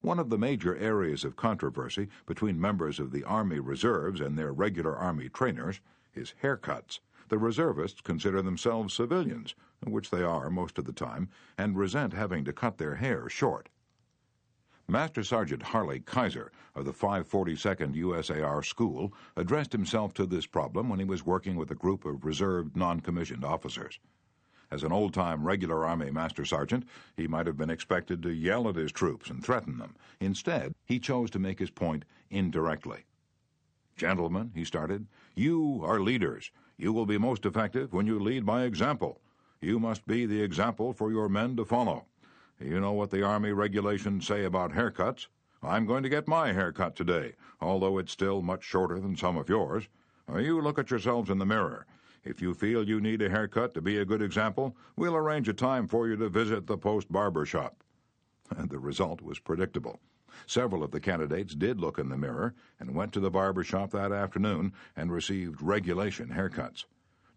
One of the major areas of controversy between members of the Army Reserves and their regular Army trainers is haircuts. The reservists consider themselves civilians, which they are most of the time, and resent having to cut their hair short. Master Sergeant Harley Kaiser of the 542nd USAR School addressed himself to this problem when he was working with a group of reserved non commissioned officers. As an old time regular Army Master Sergeant, he might have been expected to yell at his troops and threaten them. Instead, he chose to make his point indirectly. Gentlemen, he started, you are leaders. You will be most effective when you lead by example. You must be the example for your men to follow. You know what the Army regulations say about haircuts. I'm going to get my haircut today, although it's still much shorter than some of yours. You look at yourselves in the mirror. If you feel you need a haircut to be a good example, we'll arrange a time for you to visit the post barber shop. And the result was predictable. Several of the candidates did look in the mirror and went to the barber shop that afternoon and received regulation haircuts.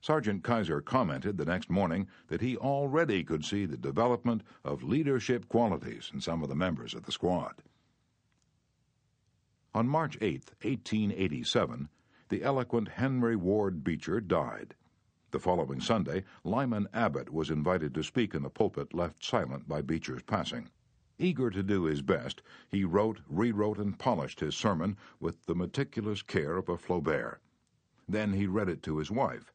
Sergeant Kaiser commented the next morning that he already could see the development of leadership qualities in some of the members of the squad. On March 8, 1887, the eloquent Henry Ward Beecher died. The following Sunday, Lyman Abbott was invited to speak in the pulpit left silent by Beecher's passing. Eager to do his best, he wrote, rewrote, and polished his sermon with the meticulous care of a Flaubert. Then he read it to his wife.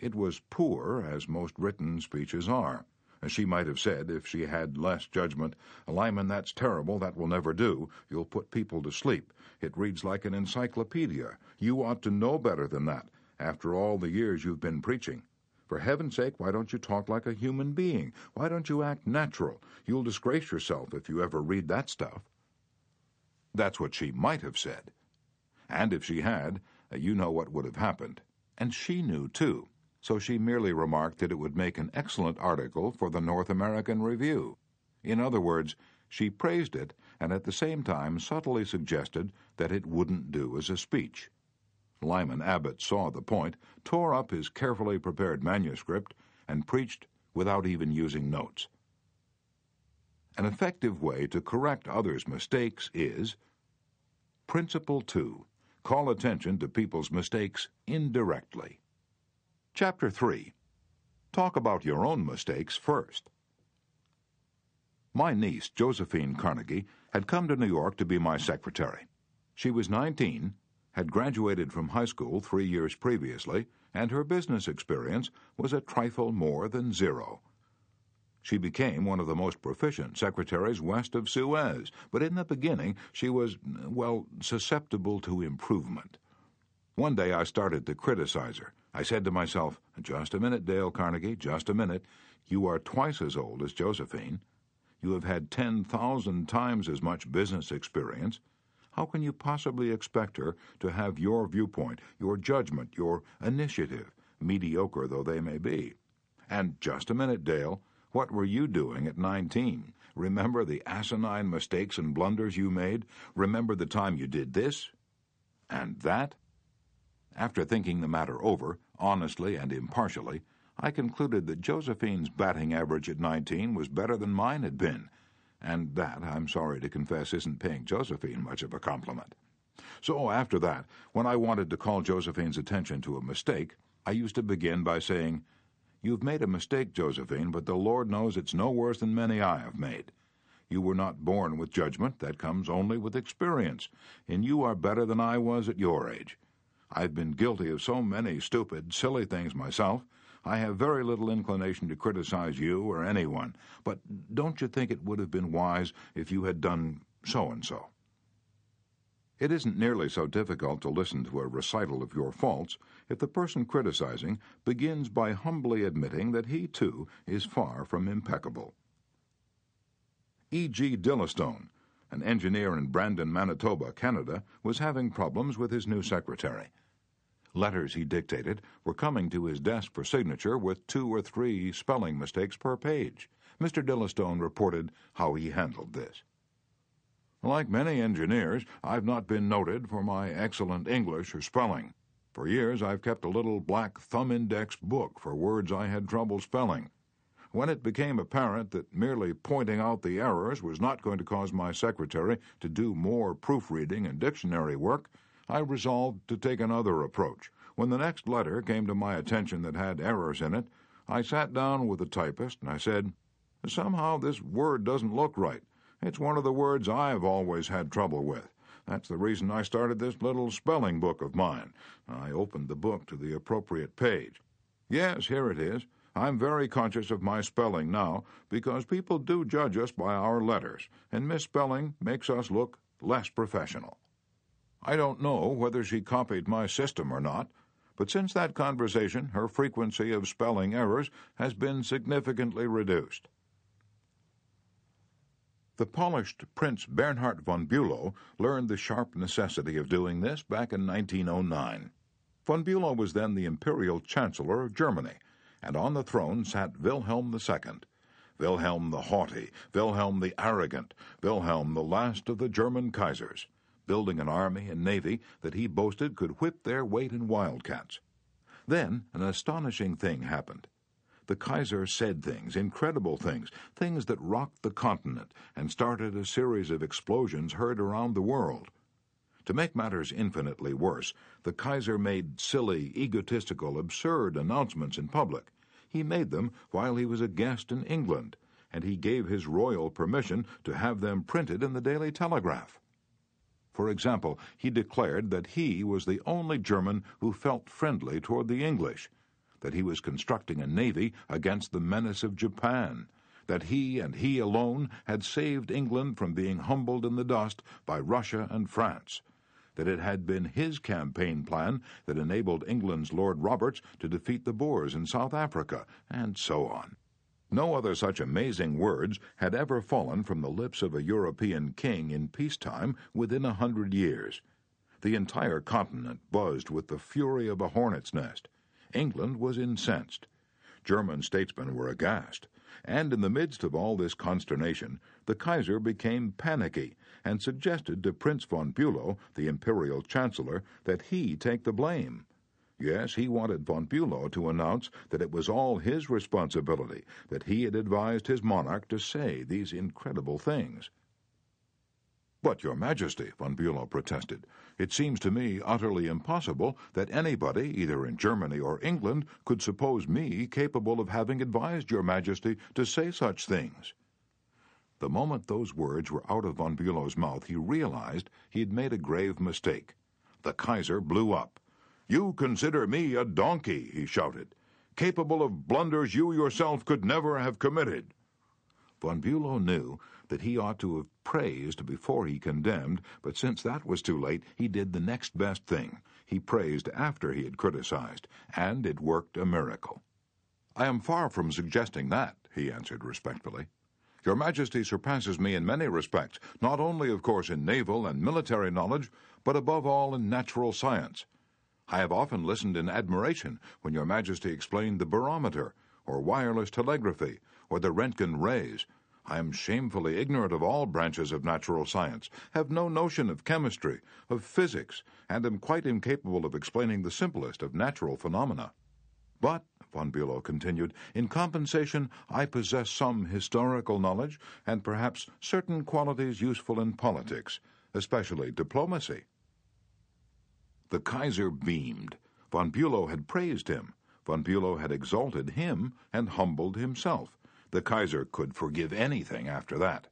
It was poor, as most written speeches are. As she might have said, if she had less judgment, Lyman, that's terrible, that will never do. You'll put people to sleep. It reads like an encyclopedia. You ought to know better than that, after all the years you've been preaching. For heaven's sake, why don't you talk like a human being? Why don't you act natural? You'll disgrace yourself if you ever read that stuff. That's what she might have said. And if she had, uh, you know what would have happened. And she knew, too so she merely remarked that it would make an excellent article for the North American Review. In other words, she praised it and at the same time subtly suggested that it wouldn't do as a speech. Lyman Abbott saw the point, tore up his carefully prepared manuscript, and preached without even using notes. An effective way to correct others' mistakes is Principle 2 Call attention to people's mistakes indirectly. Chapter 3 Talk about your own mistakes first. My niece, Josephine Carnegie, had come to New York to be my secretary. She was 19, had graduated from high school three years previously, and her business experience was a trifle more than zero. She became one of the most proficient secretaries west of Suez, but in the beginning she was, well, susceptible to improvement. One day I started to criticize her. I said to myself, Just a minute, Dale Carnegie, just a minute. You are twice as old as Josephine. You have had 10,000 times as much business experience. How can you possibly expect her to have your viewpoint, your judgment, your initiative, mediocre though they may be? And just a minute, Dale. What were you doing at 19? Remember the asinine mistakes and blunders you made? Remember the time you did this and that? After thinking the matter over, honestly and impartially, I concluded that Josephine's batting average at 19 was better than mine had been, and that, I'm sorry to confess, isn't paying Josephine much of a compliment. So after that, when I wanted to call Josephine's attention to a mistake, I used to begin by saying, You've made a mistake, Josephine, but the Lord knows it's no worse than many I have made. You were not born with judgment, that comes only with experience, and you are better than I was at your age. I've been guilty of so many stupid, silly things myself. I have very little inclination to criticize you or anyone, but don't you think it would have been wise if you had done so and so? It isn't nearly so difficult to listen to a recital of your faults if the person criticizing begins by humbly admitting that he, too, is far from impeccable. E. G. Dillistone, an engineer in Brandon, Manitoba, Canada, was having problems with his new secretary. Letters he dictated were coming to his desk for signature with two or three spelling mistakes per page. Mr. Dillistone reported how he handled this. Like many engineers, I've not been noted for my excellent English or spelling. For years I've kept a little black thumb index book for words I had trouble spelling. When it became apparent that merely pointing out the errors was not going to cause my secretary to do more proofreading and dictionary work, I resolved to take another approach. When the next letter came to my attention that had errors in it, I sat down with the typist and I said, Somehow this word doesn't look right. It's one of the words I've always had trouble with. That's the reason I started this little spelling book of mine. I opened the book to the appropriate page. Yes, here it is. I'm very conscious of my spelling now because people do judge us by our letters, and misspelling makes us look less professional. I don't know whether she copied my system or not, but since that conversation, her frequency of spelling errors has been significantly reduced. The polished Prince Bernhard von Bülow learned the sharp necessity of doing this back in 1909. Von Bülow was then the imperial chancellor of Germany and on the throne sat Wilhelm II. Wilhelm the haughty, Wilhelm the arrogant, Wilhelm the last of the German Kaisers, building an army and navy that he boasted could whip their weight in wildcats. Then an astonishing thing happened. The Kaiser said things, incredible things, things that rocked the continent and started a series of explosions heard around the world. To make matters infinitely worse, the Kaiser made silly, egotistical, absurd announcements in public. He made them while he was a guest in England, and he gave his royal permission to have them printed in the Daily Telegraph. For example, he declared that he was the only German who felt friendly toward the English, that he was constructing a navy against the menace of Japan, that he and he alone had saved England from being humbled in the dust by Russia and France that it had been his campaign plan that enabled England's Lord Roberts to defeat the Boers in South Africa, and so on. No other such amazing words had ever fallen from the lips of a European king in peacetime within a hundred years. The entire continent buzzed with the fury of a hornet's nest. England was incensed. German statesmen were aghast. And in the midst of all this consternation, the Kaiser became panicky and suggested to Prince von Bülow, the imperial chancellor, that he take the blame. Yes, he wanted von Bülow to announce that it was all his responsibility, that he had advised his monarch to say these incredible things. But, Your Majesty, von Bülow protested, it seems to me utterly impossible that anybody, either in Germany or England, could suppose me capable of having advised Your Majesty to say such things. The moment those words were out of von Bülow's mouth, he realized he had made a grave mistake. The Kaiser blew up. You consider me a donkey, he shouted, capable of blunders you yourself could never have committed. Von Bülow knew that he ought to have praised before he condemned, but since that was too late, he did the next best thing. He praised after he had criticized, and it worked a miracle. I am far from suggesting that, he answered respectfully. Your Majesty surpasses me in many respects, not only, of course, in naval and military knowledge, but above all in natural science. I have often listened in admiration when Your Majesty explained the barometer, or wireless telegraphy, or the Roentgen rays. I am shamefully ignorant of all branches of natural science, have no notion of chemistry, of physics, and am quite incapable of explaining the simplest of natural phenomena. But von Bülow continued, in compensation, I possess some historical knowledge and perhaps certain qualities useful in politics, especially diplomacy. The Kaiser beamed. Von Bülow had praised him. Von Bülow had exalted him and humbled himself. The Kaiser could forgive anything after that.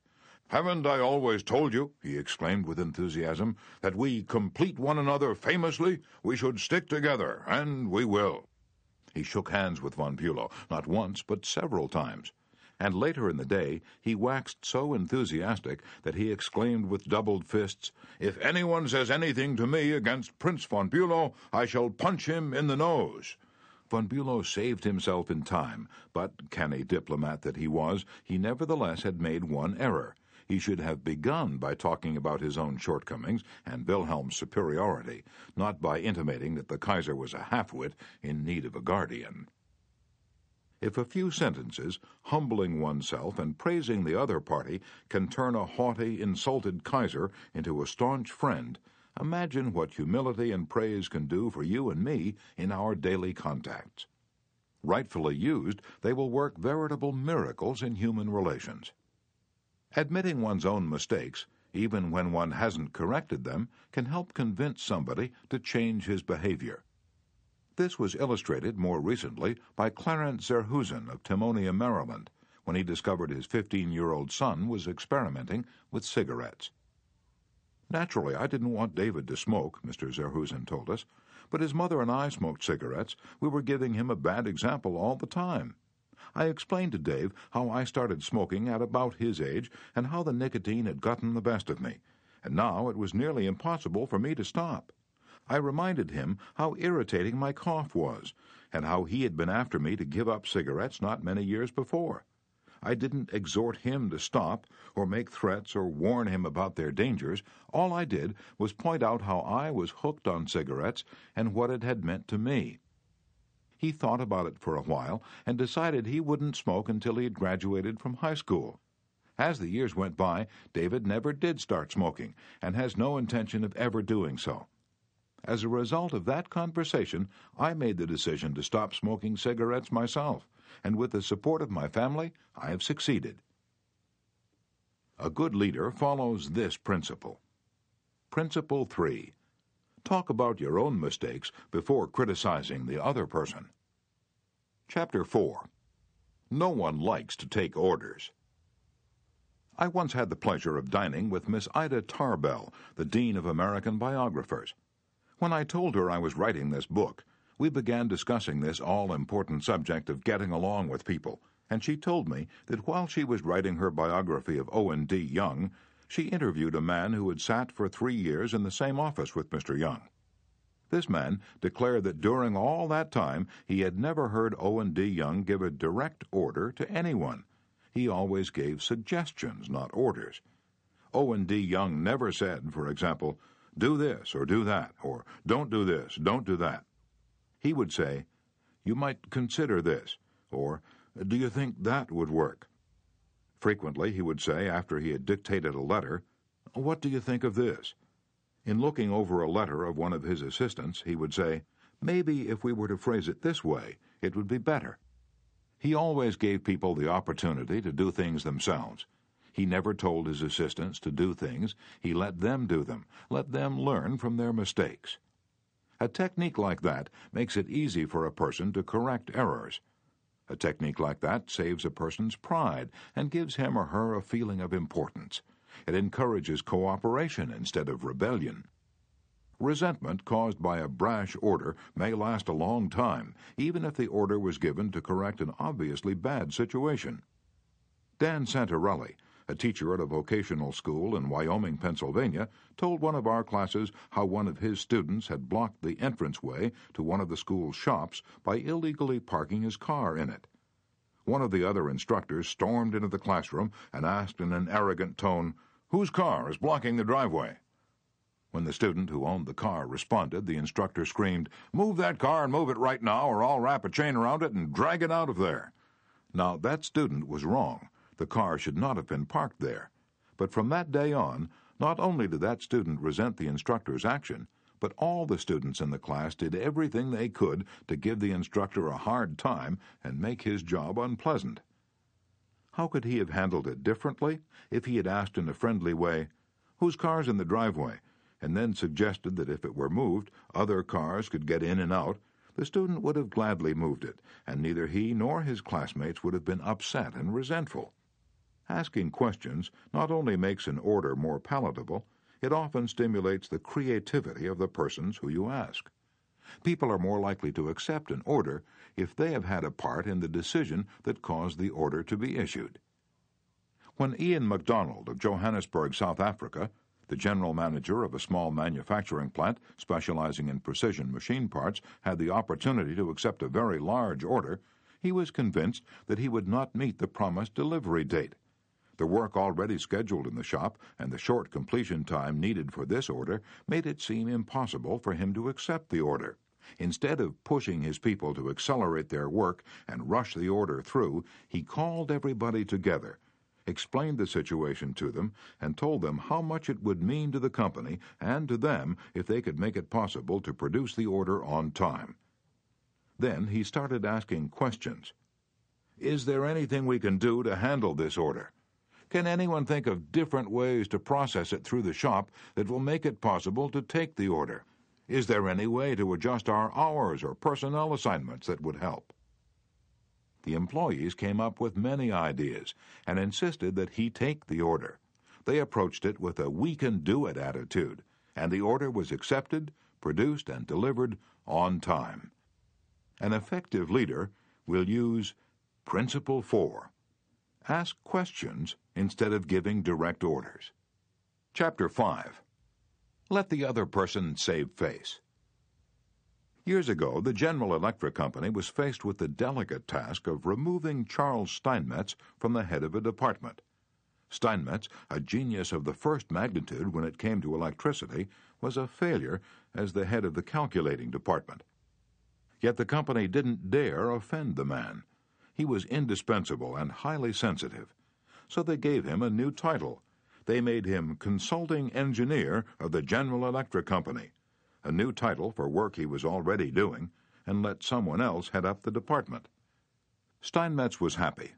Haven't I always told you, he exclaimed with enthusiasm, that we complete one another famously? We should stick together, and we will. He shook hands with von Bülow, not once, but several times. And later in the day, he waxed so enthusiastic that he exclaimed with doubled fists, If anyone says anything to me against Prince von Bülow, I shall punch him in the nose. Von Bülow saved himself in time, but, canny diplomat that he was, he nevertheless had made one error. He should have begun by talking about his own shortcomings and Wilhelm's superiority, not by intimating that the Kaiser was a half-wit in need of a guardian. If a few sentences, humbling oneself and praising the other party, can turn a haughty, insulted Kaiser into a staunch friend, imagine what humility and praise can do for you and me in our daily contacts. Rightfully used, they will work veritable miracles in human relations. Admitting one's own mistakes, even when one hasn't corrected them, can help convince somebody to change his behavior. This was illustrated more recently by Clarence Zerhusen of Timonium, Maryland, when he discovered his 15 year old son was experimenting with cigarettes. Naturally, I didn't want David to smoke, Mr. Zerhusen told us, but his mother and I smoked cigarettes. We were giving him a bad example all the time. I explained to Dave how I started smoking at about his age and how the nicotine had gotten the best of me, and now it was nearly impossible for me to stop. I reminded him how irritating my cough was, and how he had been after me to give up cigarettes not many years before. I didn't exhort him to stop, or make threats, or warn him about their dangers. All I did was point out how I was hooked on cigarettes and what it had meant to me. He thought about it for a while and decided he wouldn't smoke until he had graduated from high school. As the years went by, David never did start smoking and has no intention of ever doing so. As a result of that conversation, I made the decision to stop smoking cigarettes myself, and with the support of my family, I have succeeded. A good leader follows this principle. Principle 3 Talk about your own mistakes before criticizing the other person. Chapter 4 No one likes to take orders. I once had the pleasure of dining with Miss Ida Tarbell, the Dean of American Biographers. When I told her I was writing this book, we began discussing this all important subject of getting along with people, and she told me that while she was writing her biography of Owen D. Young, she interviewed a man who had sat for three years in the same office with Mr. Young. This man declared that during all that time he had never heard Owen D. Young give a direct order to anyone. He always gave suggestions, not orders. Owen D. Young never said, for example, do this or do that, or don't do this, don't do that. He would say, You might consider this, or Do you think that would work? Frequently he would say, after he had dictated a letter, What do you think of this? In looking over a letter of one of his assistants, he would say, Maybe if we were to phrase it this way, it would be better. He always gave people the opportunity to do things themselves. He never told his assistants to do things, he let them do them, let them learn from their mistakes. A technique like that makes it easy for a person to correct errors. A technique like that saves a person's pride and gives him or her a feeling of importance. It encourages cooperation instead of rebellion. Resentment caused by a brash order may last a long time, even if the order was given to correct an obviously bad situation. Dan Santarelli, a teacher at a vocational school in Wyoming, Pennsylvania, told one of our classes how one of his students had blocked the entranceway to one of the school's shops by illegally parking his car in it. One of the other instructors stormed into the classroom and asked in an arrogant tone, Whose car is blocking the driveway? When the student who owned the car responded, the instructor screamed, Move that car and move it right now, or I'll wrap a chain around it and drag it out of there. Now, that student was wrong. The car should not have been parked there. But from that day on, not only did that student resent the instructor's action, but all the students in the class did everything they could to give the instructor a hard time and make his job unpleasant. How could he have handled it differently if he had asked in a friendly way, Whose car's in the driveway? and then suggested that if it were moved, other cars could get in and out the student would have gladly moved it, and neither he nor his classmates would have been upset and resentful. Asking questions not only makes an order more palatable, it often stimulates the creativity of the persons who you ask. People are more likely to accept an order if they have had a part in the decision that caused the order to be issued. When Ian MacDonald of Johannesburg, South Africa, the general manager of a small manufacturing plant specializing in precision machine parts, had the opportunity to accept a very large order, he was convinced that he would not meet the promised delivery date. The work already scheduled in the shop and the short completion time needed for this order made it seem impossible for him to accept the order. Instead of pushing his people to accelerate their work and rush the order through, he called everybody together, explained the situation to them, and told them how much it would mean to the company and to them if they could make it possible to produce the order on time. Then he started asking questions. Is there anything we can do to handle this order? Can anyone think of different ways to process it through the shop that will make it possible to take the order? Is there any way to adjust our hours or personnel assignments that would help? The employees came up with many ideas and insisted that he take the order. They approached it with a we can do it attitude, and the order was accepted, produced, and delivered on time. An effective leader will use Principle 4 Ask questions instead of giving direct orders. Chapter 5 Let the other person save face. Years ago, the General Electric Company was faced with the delicate task of removing Charles Steinmetz from the head of a department. Steinmetz, a genius of the first magnitude when it came to electricity, was a failure as the head of the calculating department. Yet the company didn't dare offend the man. He was indispensable and highly sensitive. So they gave him a new title. They made him Consulting Engineer of the General Electric Company a new title for work he was already doing, and let someone else head up the department. Steinmetz was happy.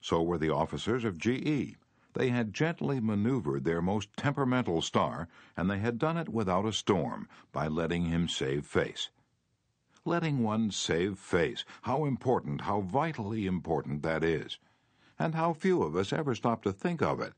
So were the officers of GE. They had gently maneuvered their most temperamental star, and they had done it without a storm by letting him save face. Letting one save face, how important, how vitally important that is. And how few of us ever stop to think of it.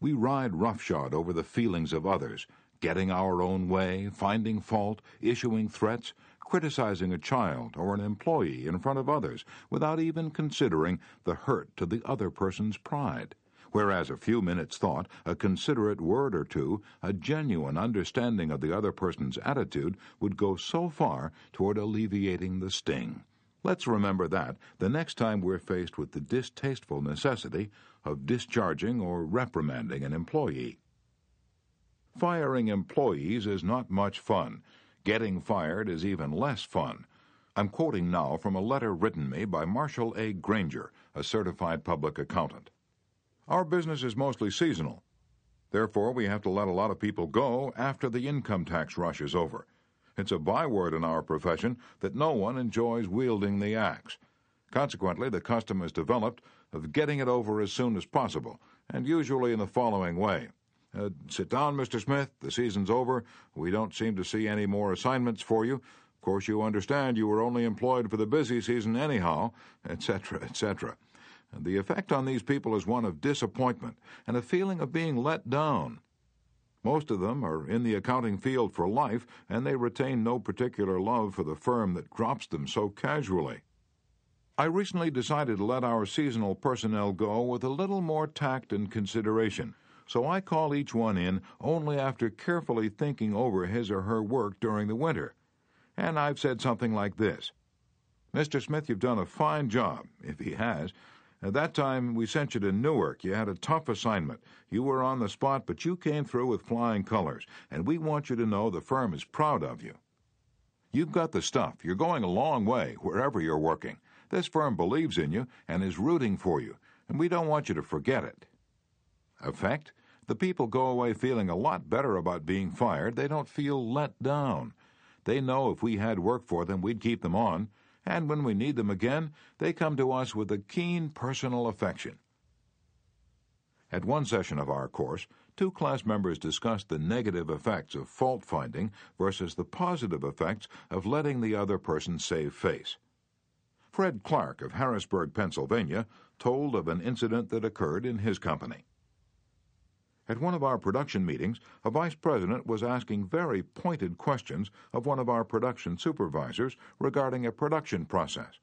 We ride roughshod over the feelings of others, getting our own way, finding fault, issuing threats, criticizing a child or an employee in front of others without even considering the hurt to the other person's pride. Whereas a few minutes' thought, a considerate word or two, a genuine understanding of the other person's attitude would go so far toward alleviating the sting. Let's remember that the next time we're faced with the distasteful necessity of discharging or reprimanding an employee. Firing employees is not much fun. Getting fired is even less fun. I'm quoting now from a letter written me by Marshall A. Granger, a certified public accountant. Our business is mostly seasonal. Therefore, we have to let a lot of people go after the income tax rush is over. It's a byword in our profession that no one enjoys wielding the axe. Consequently, the custom is developed of getting it over as soon as possible, and usually in the following way. Uh, sit down, Mr. Smith. The season's over. We don't seem to see any more assignments for you. Of course, you understand you were only employed for the busy season anyhow, etc., etc. The effect on these people is one of disappointment and a feeling of being let down. Most of them are in the accounting field for life, and they retain no particular love for the firm that drops them so casually. I recently decided to let our seasonal personnel go with a little more tact and consideration so I call each one in only after carefully thinking over his or her work during the winter. And I've said something like this Mr. Smith, you've done a fine job, if he has. At that time we sent you to Newark. You had a tough assignment. You were on the spot, but you came through with flying colors, and we want you to know the firm is proud of you. You've got the stuff. You're going a long way, wherever you're working. This firm believes in you and is rooting for you, and we don't want you to forget it. Effect? The people go away feeling a lot better about being fired. They don't feel let down. They know if we had work for them, we'd keep them on, and when we need them again, they come to us with a keen personal affection. At one session of our course, two class members discussed the negative effects of fault finding versus the positive effects of letting the other person save face. Fred Clark of Harrisburg, Pennsylvania, told of an incident that occurred in his company. At one of our production meetings, a vice president was asking very pointed questions of one of our production supervisors regarding a production process.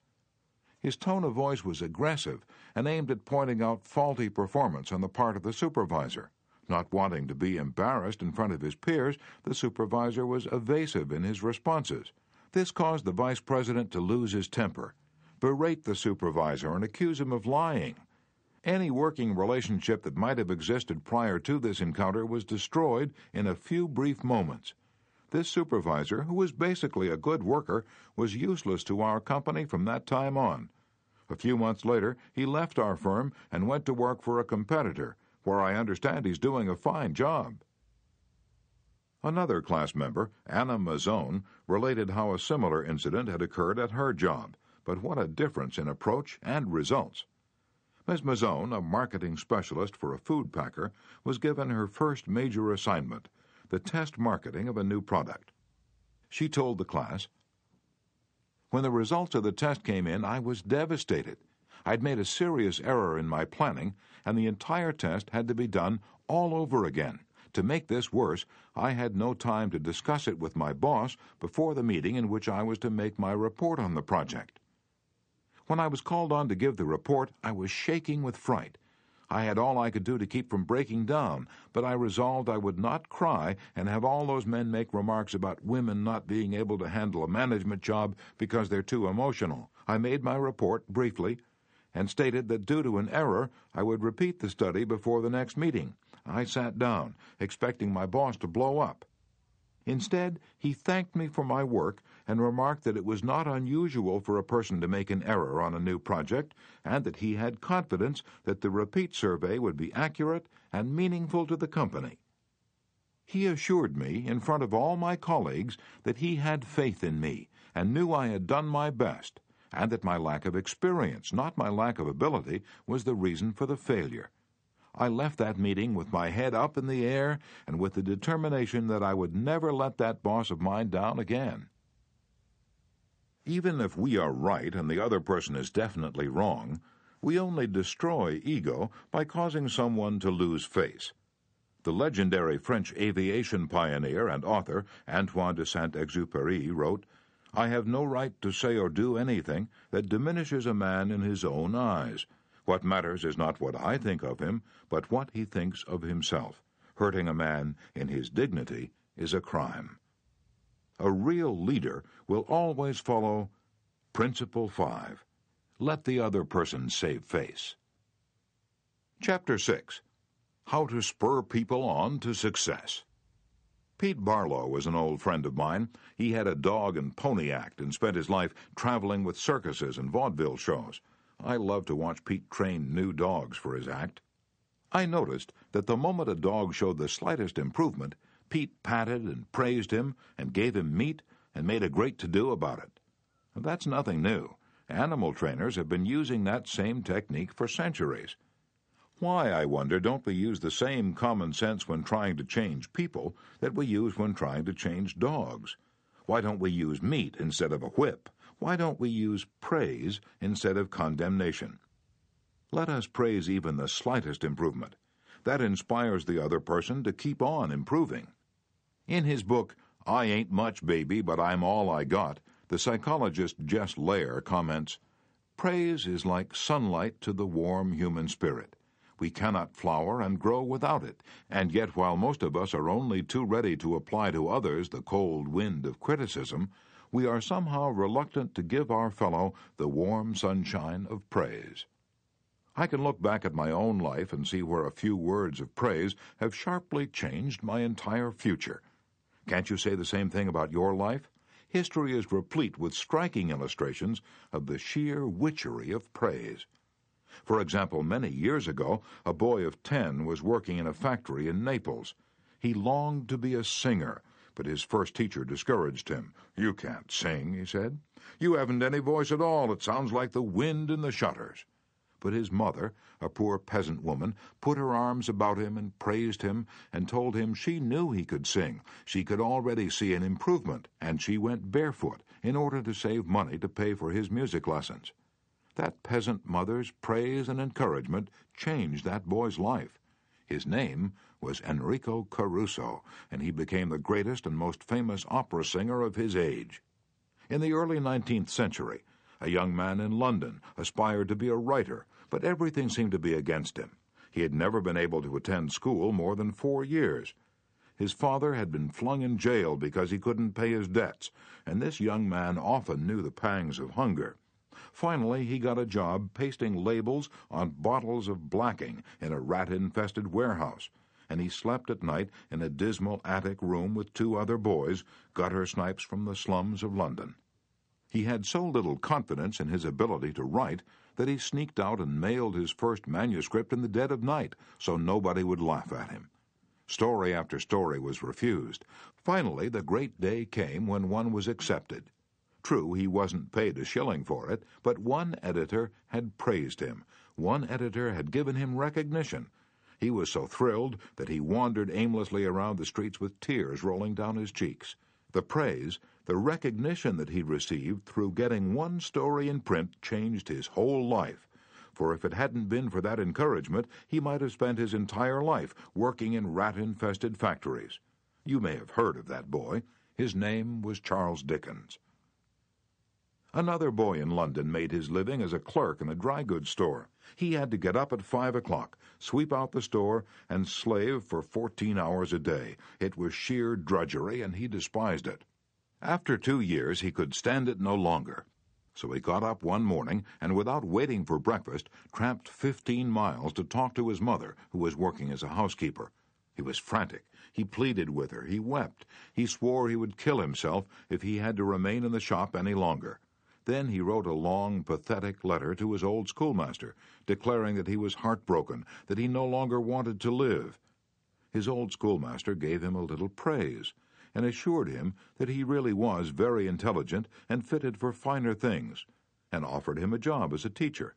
His tone of voice was aggressive and aimed at pointing out faulty performance on the part of the supervisor. Not wanting to be embarrassed in front of his peers, the supervisor was evasive in his responses. This caused the vice president to lose his temper, berate the supervisor, and accuse him of lying. Any working relationship that might have existed prior to this encounter was destroyed in a few brief moments. This supervisor, who was basically a good worker, was useless to our company from that time on. A few months later, he left our firm and went to work for a competitor, where I understand he's doing a fine job. Another class member, Anna Mazzone, related how a similar incident had occurred at her job, but what a difference in approach and results. Ms. Mazzone, a marketing specialist for a food packer, was given her first major assignment the test marketing of a new product. She told the class, When the results of the test came in, I was devastated. I'd made a serious error in my planning, and the entire test had to be done all over again. To make this worse, I had no time to discuss it with my boss before the meeting in which I was to make my report on the project. When I was called on to give the report, I was shaking with fright. I had all I could do to keep from breaking down, but I resolved I would not cry and have all those men make remarks about women not being able to handle a management job because they're too emotional. I made my report briefly and stated that due to an error, I would repeat the study before the next meeting. I sat down, expecting my boss to blow up. Instead, he thanked me for my work and remarked that it was not unusual for a person to make an error on a new project, and that he had confidence that the repeat survey would be accurate and meaningful to the company. He assured me, in front of all my colleagues, that he had faith in me and knew I had done my best, and that my lack of experience, not my lack of ability, was the reason for the failure. I left that meeting with my head up in the air and with the determination that I would never let that boss of mine down again. Even if we are right and the other person is definitely wrong, we only destroy ego by causing someone to lose face. The legendary French aviation pioneer and author Antoine de Saint Exupéry wrote, I have no right to say or do anything that diminishes a man in his own eyes. What matters is not what I think of him, but what he thinks of himself. Hurting a man in his dignity is a crime. A real leader will always follow Principle 5 Let the other person save face. Chapter 6 How to Spur People On to Success. Pete Barlow was an old friend of mine. He had a dog and pony act and spent his life traveling with circuses and vaudeville shows. I loved to watch Pete train new dogs for his act. I noticed that the moment a dog showed the slightest improvement, Pete patted and praised him and gave him meat and made a great to do about it. That's nothing new. Animal trainers have been using that same technique for centuries. Why, I wonder, don't we use the same common sense when trying to change people that we use when trying to change dogs? Why don't we use meat instead of a whip? Why don't we use praise instead of condemnation? Let us praise even the slightest improvement. That inspires the other person to keep on improving. In his book, I Ain't Much Baby, But I'm All I Got, the psychologist Jess Lair comments Praise is like sunlight to the warm human spirit. We cannot flower and grow without it, and yet while most of us are only too ready to apply to others the cold wind of criticism, we are somehow reluctant to give our fellow the warm sunshine of praise. I can look back at my own life and see where a few words of praise have sharply changed my entire future. Can't you say the same thing about your life? History is replete with striking illustrations of the sheer witchery of praise. For example, many years ago, a boy of ten was working in a factory in Naples. He longed to be a singer but his first teacher discouraged him. You can't sing, he said. You haven't any voice at all. It sounds like the wind in the shutters. But his mother, a poor peasant woman, put her arms about him and praised him and told him she knew he could sing. She could already see an improvement, and she went barefoot in order to save money to pay for his music lessons. That peasant mother's praise and encouragement changed that boy's life. His name was Enrico Caruso, and he became the greatest and most famous opera singer of his age. In the early 19th century, a young man in London aspired to be a writer, but everything seemed to be against him. He had never been able to attend school more than four years. His father had been flung in jail because he couldn't pay his debts, and this young man often knew the pangs of hunger. Finally, he got a job pasting labels on bottles of blacking in a rat infested warehouse and he slept at night in a dismal attic room with two other boys, gutter snipes from the slums of London. He had so little confidence in his ability to write that he sneaked out and mailed his first manuscript in the dead of night so nobody would laugh at him. Story after story was refused. Finally, the great day came when one was accepted. True, he wasn't paid a shilling for it, but one editor had praised him. One editor had given him recognition. He was so thrilled that he wandered aimlessly around the streets with tears rolling down his cheeks. The praise, the recognition that he received through getting one story in print changed his whole life. For if it hadn't been for that encouragement, he might have spent his entire life working in rat infested factories. You may have heard of that boy. His name was Charles Dickens. Another boy in London made his living as a clerk in a dry goods store. He had to get up at five o'clock, sweep out the store, and slave for fourteen hours a day. It was sheer drudgery, and he despised it. After two years, he could stand it no longer. So he got up one morning and, without waiting for breakfast, tramped fifteen miles to talk to his mother, who was working as a housekeeper. He was frantic. He pleaded with her. He wept. He swore he would kill himself if he had to remain in the shop any longer. Then he wrote a long, pathetic letter to his old schoolmaster, declaring that he was heartbroken, that he no longer wanted to live. His old schoolmaster gave him a little praise, and assured him that he really was very intelligent and fitted for finer things, and offered him a job as a teacher.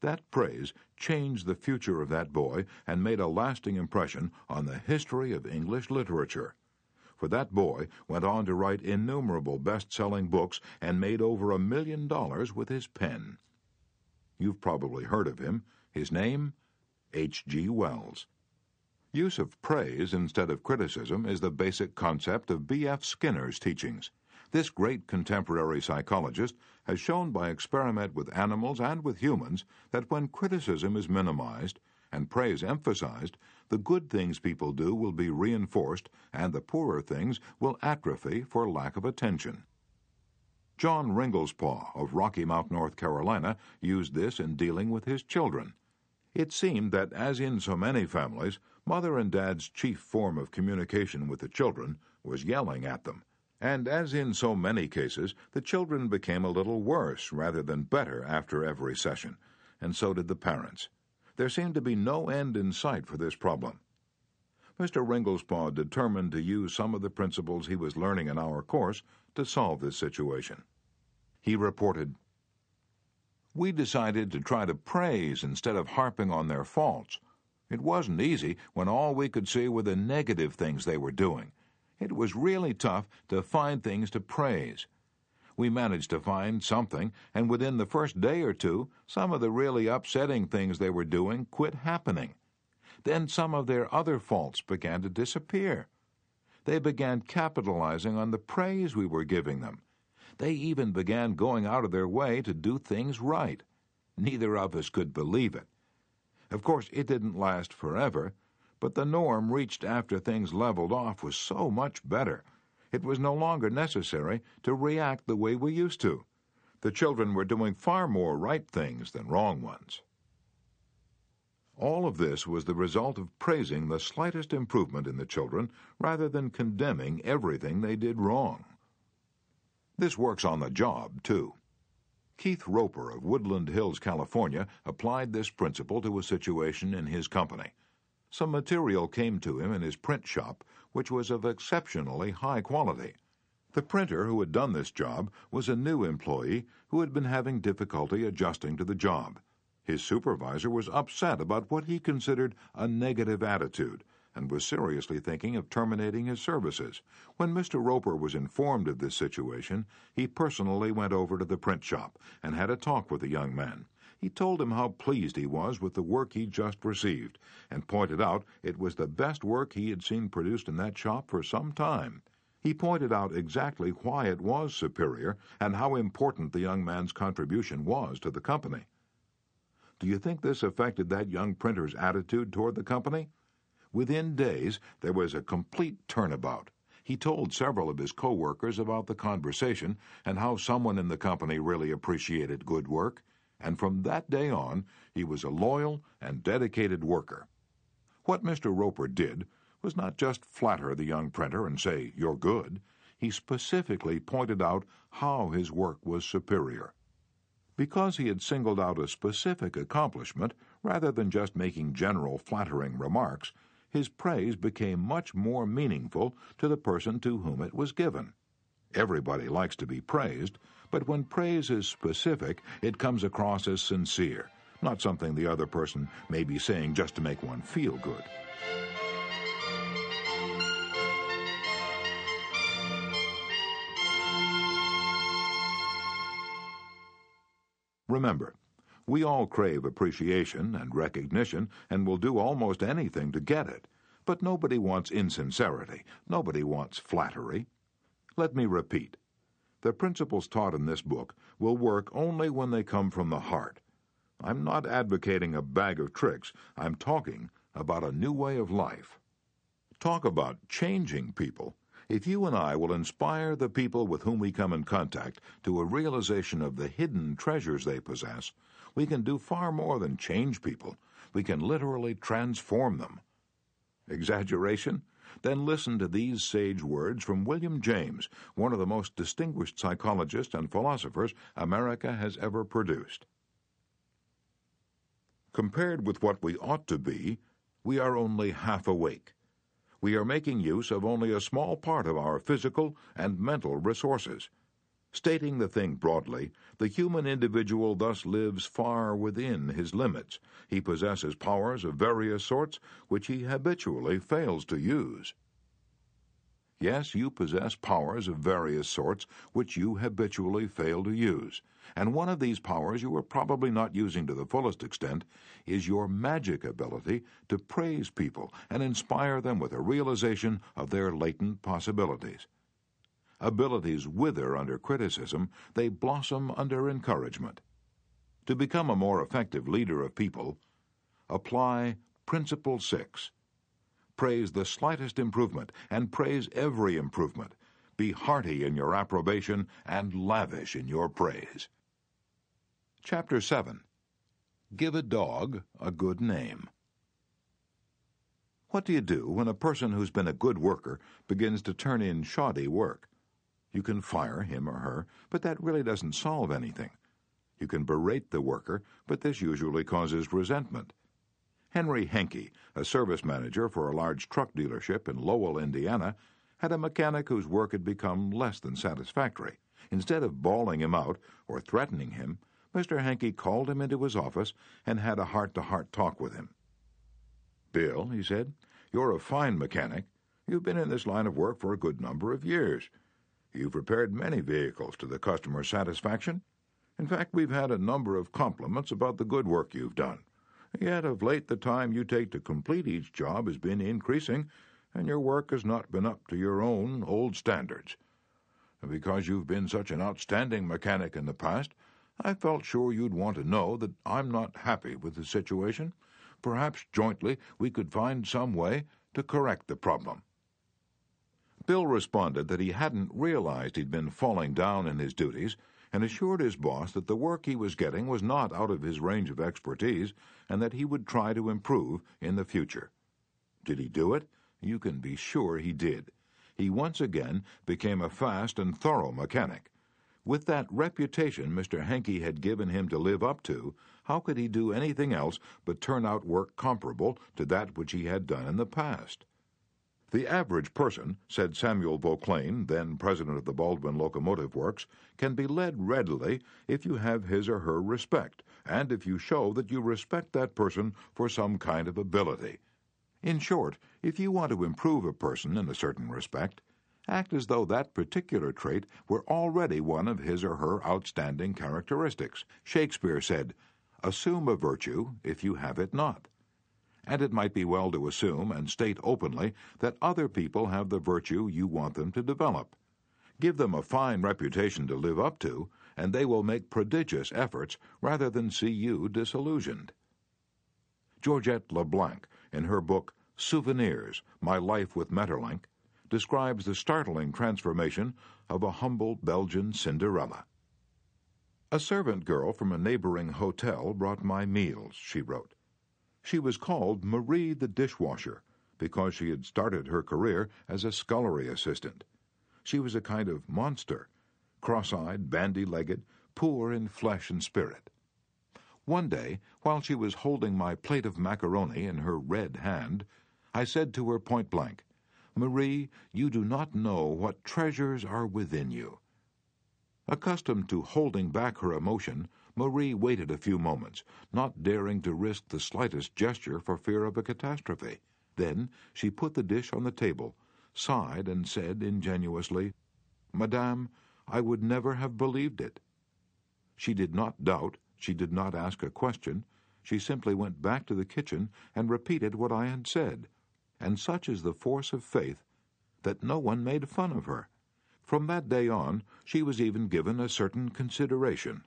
That praise changed the future of that boy and made a lasting impression on the history of English literature for that boy went on to write innumerable best selling books and made over a million dollars with his pen. You've probably heard of him. His name? H.G. Wells. Use of praise instead of criticism is the basic concept of B.F. Skinner's teachings. This great contemporary psychologist has shown by experiment with animals and with humans that when criticism is minimized, and praise emphasized, the good things people do will be reinforced and the poorer things will atrophy for lack of attention. John Ringelspaugh of Rocky Mount, North Carolina, used this in dealing with his children. It seemed that, as in so many families, mother and dad's chief form of communication with the children was yelling at them. And as in so many cases, the children became a little worse rather than better after every session, and so did the parents. There seemed to be no end in sight for this problem. Mr. Ringelspaugh determined to use some of the principles he was learning in our course to solve this situation. He reported, We decided to try to praise instead of harping on their faults. It wasn't easy when all we could see were the negative things they were doing. It was really tough to find things to praise we managed to find something, and within the first day or two, some of the really upsetting things they were doing quit happening. Then some of their other faults began to disappear. They began capitalizing on the praise we were giving them. They even began going out of their way to do things right. Neither of us could believe it. Of course, it didn't last forever, but the norm reached after things leveled off was so much better it was no longer necessary to react the way we used to. The children were doing far more right things than wrong ones. All of this was the result of praising the slightest improvement in the children rather than condemning everything they did wrong. This works on the job, too. Keith Roper of Woodland Hills, California, applied this principle to a situation in his company. Some material came to him in his print shop which was of exceptionally high quality. The printer who had done this job was a new employee who had been having difficulty adjusting to the job. His supervisor was upset about what he considered a negative attitude and was seriously thinking of terminating his services. When Mr. Roper was informed of this situation, he personally went over to the print shop and had a talk with the young man. He told him how pleased he was with the work he'd just received, and pointed out it was the best work he had seen produced in that shop for some time. He pointed out exactly why it was superior and how important the young man's contribution was to the company. Do you think this affected that young printer's attitude toward the company? Within days, there was a complete turnabout. He told several of his co-workers about the conversation and how someone in the company really appreciated good work and from that day on he was a loyal and dedicated worker. What Mr. Roper did was not just flatter the young printer and say, You're good. He specifically pointed out how his work was superior. Because he had singled out a specific accomplishment rather than just making general flattering remarks, his praise became much more meaningful to the person to whom it was given. Everybody likes to be praised, but when praise is specific, it comes across as sincere, not something the other person may be saying just to make one feel good. Remember, we all crave appreciation and recognition and will do almost anything to get it. But nobody wants insincerity. Nobody wants flattery. Let me repeat. The principles taught in this book will work only when they come from the heart. I'm not advocating a bag of tricks. I'm talking about a new way of life. Talk about changing people. If you and I will inspire the people with whom we come in contact to a realization of the hidden treasures they possess, we can do far more than change people. We can literally transform them. Exaggeration? Then listen to these sage words from William James, one of the most distinguished psychologists and philosophers America has ever produced. Compared with what we ought to be, we are only half awake we are making use of only a small part of our physical and mental resources. Stating the thing broadly, the human individual thus lives far within his limits. He possesses powers of various sorts which he habitually fails to use. Yes, you possess powers of various sorts which you habitually fail to use. And one of these powers you are probably not using to the fullest extent is your magic ability to praise people and inspire them with a realization of their latent possibilities. Abilities wither under criticism, they blossom under encouragement. To become a more effective leader of people, apply Principle 6 Praise the slightest improvement, and praise every improvement. Be hearty in your approbation, and lavish in your praise. Chapter 7 Give a Dog a Good Name. What do you do when a person who's been a good worker begins to turn in shoddy work? You can fire him or her, but that really doesn't solve anything. You can berate the worker, but this usually causes resentment. Henry Henke, a service manager for a large truck dealership in Lowell, Indiana, had a mechanic whose work had become less than satisfactory. Instead of bawling him out or threatening him, Mr. Henke called him into his office and had a heart to heart talk with him. Bill, he said, you're a fine mechanic. You've been in this line of work for a good number of years. You've repaired many vehicles to the customer's satisfaction. In fact, we've had a number of compliments about the good work you've done. Yet of late the time you take to complete each job has been increasing, and your work has not been up to your own old standards. And because you've been such an outstanding mechanic in the past, I felt sure you'd want to know that I'm not happy with the situation. Perhaps jointly we could find some way to correct the problem. Bill responded that he hadn't realized he'd been falling down in his duties and assured his boss that the work he was getting was not out of his range of expertise and that he would try to improve in the future. Did he do it? You can be sure he did. He once again became a fast and thorough mechanic. With that reputation Mr. Henke had given him to live up to, how could he do anything else but turn out work comparable to that which he had done in the past? The average person, said Samuel Vauclain, then president of the Baldwin Locomotive Works, can be led readily if you have his or her respect, and if you show that you respect that person for some kind of ability. In short, if you want to improve a person in a certain respect, act as though that particular trait were already one of his or her outstanding characteristics. Shakespeare said, Assume a virtue if you have it not and it might be well to assume and state openly that other people have the virtue you want them to develop. Give them a fine reputation to live up to, and they will make prodigious efforts rather than see you disillusioned. Georgette LeBlanc, in her book Souvenirs My Life with Maeterlinck, describes the startling transformation of a humble Belgian Cinderella. A servant girl from a neighboring hotel brought my meals, she wrote. She was called Marie the dishwasher because she had started her career as a scullery assistant. She was a kind of monster, cross eyed, bandy legged, poor in flesh and spirit. One day, while she was holding my plate of macaroni in her red hand, I said to her point blank, Marie, you do not know what treasures are within you. Accustomed to holding back her emotion, Marie waited a few moments, not daring to risk the slightest gesture for fear of a catastrophe. Then she put the dish on the table, sighed, and said ingenuously, Madame, I would never have believed it. She did not doubt, she did not ask a question, she simply went back to the kitchen and repeated what I had said. And such is the force of faith that no one made fun of her. From that day on, she was even given a certain consideration.